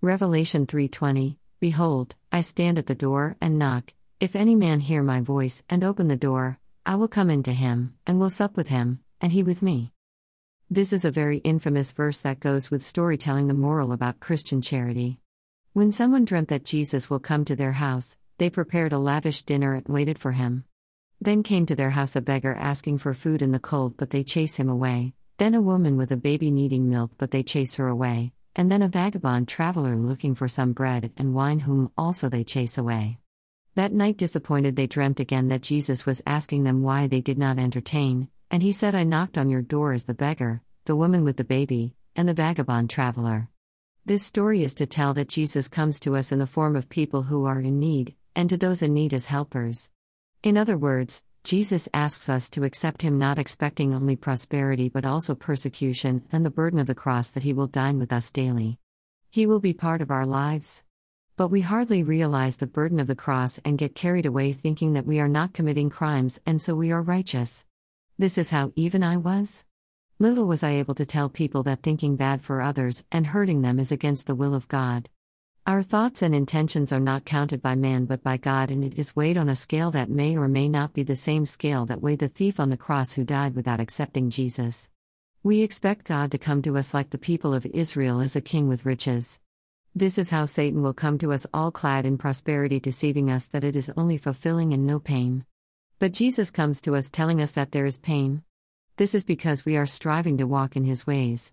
Revelation 3:20 Behold, I stand at the door and knock. If any man hear my voice and open the door, I will come into him and will sup with him, and he with me. This is a very infamous verse that goes with storytelling the moral about Christian charity. When someone dreamt that Jesus will come to their house, they prepared a lavish dinner and waited for him. Then came to their house a beggar asking for food in the cold, but they chase him away. Then a woman with a baby needing milk, but they chase her away. And then a vagabond traveler looking for some bread and wine, whom also they chase away. That night, disappointed, they dreamt again that Jesus was asking them why they did not entertain, and he said, I knocked on your door as the beggar, the woman with the baby, and the vagabond traveler. This story is to tell that Jesus comes to us in the form of people who are in need, and to those in need as helpers. In other words, Jesus asks us to accept Him not expecting only prosperity but also persecution and the burden of the cross that He will dine with us daily. He will be part of our lives. But we hardly realize the burden of the cross and get carried away thinking that we are not committing crimes and so we are righteous. This is how even I was. Little was I able to tell people that thinking bad for others and hurting them is against the will of God. Our thoughts and intentions are not counted by man but by God, and it is weighed on a scale that may or may not be the same scale that weighed the thief on the cross who died without accepting Jesus. We expect God to come to us like the people of Israel as a king with riches. This is how Satan will come to us all clad in prosperity, deceiving us that it is only fulfilling and no pain. But Jesus comes to us telling us that there is pain. This is because we are striving to walk in his ways.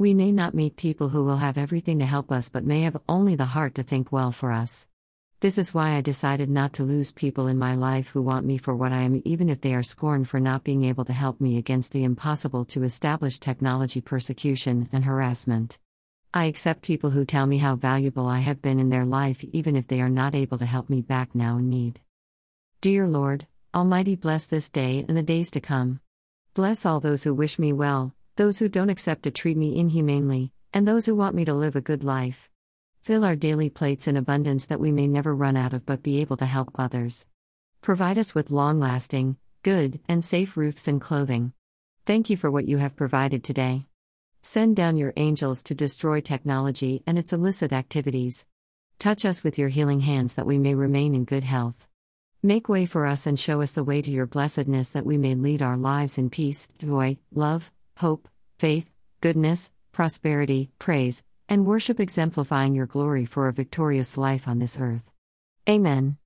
We may not meet people who will have everything to help us but may have only the heart to think well for us. This is why I decided not to lose people in my life who want me for what I am, even if they are scorned for not being able to help me against the impossible to establish technology persecution and harassment. I accept people who tell me how valuable I have been in their life, even if they are not able to help me back now in need. Dear Lord, Almighty, bless this day and the days to come. Bless all those who wish me well, those who don't accept to treat me inhumanely, and those who want me to live a good life. Fill our daily plates in abundance that we may never run out of but be able to help others. Provide us with long lasting, good, and safe roofs and clothing. Thank you for what you have provided today. Send down your angels to destroy technology and its illicit activities. Touch us with your healing hands that we may remain in good health. Make way for us and show us the way to your blessedness that we may lead our lives in peace, joy, love, hope, faith, goodness, prosperity, praise, and worship, exemplifying your glory for a victorious life on this earth. Amen.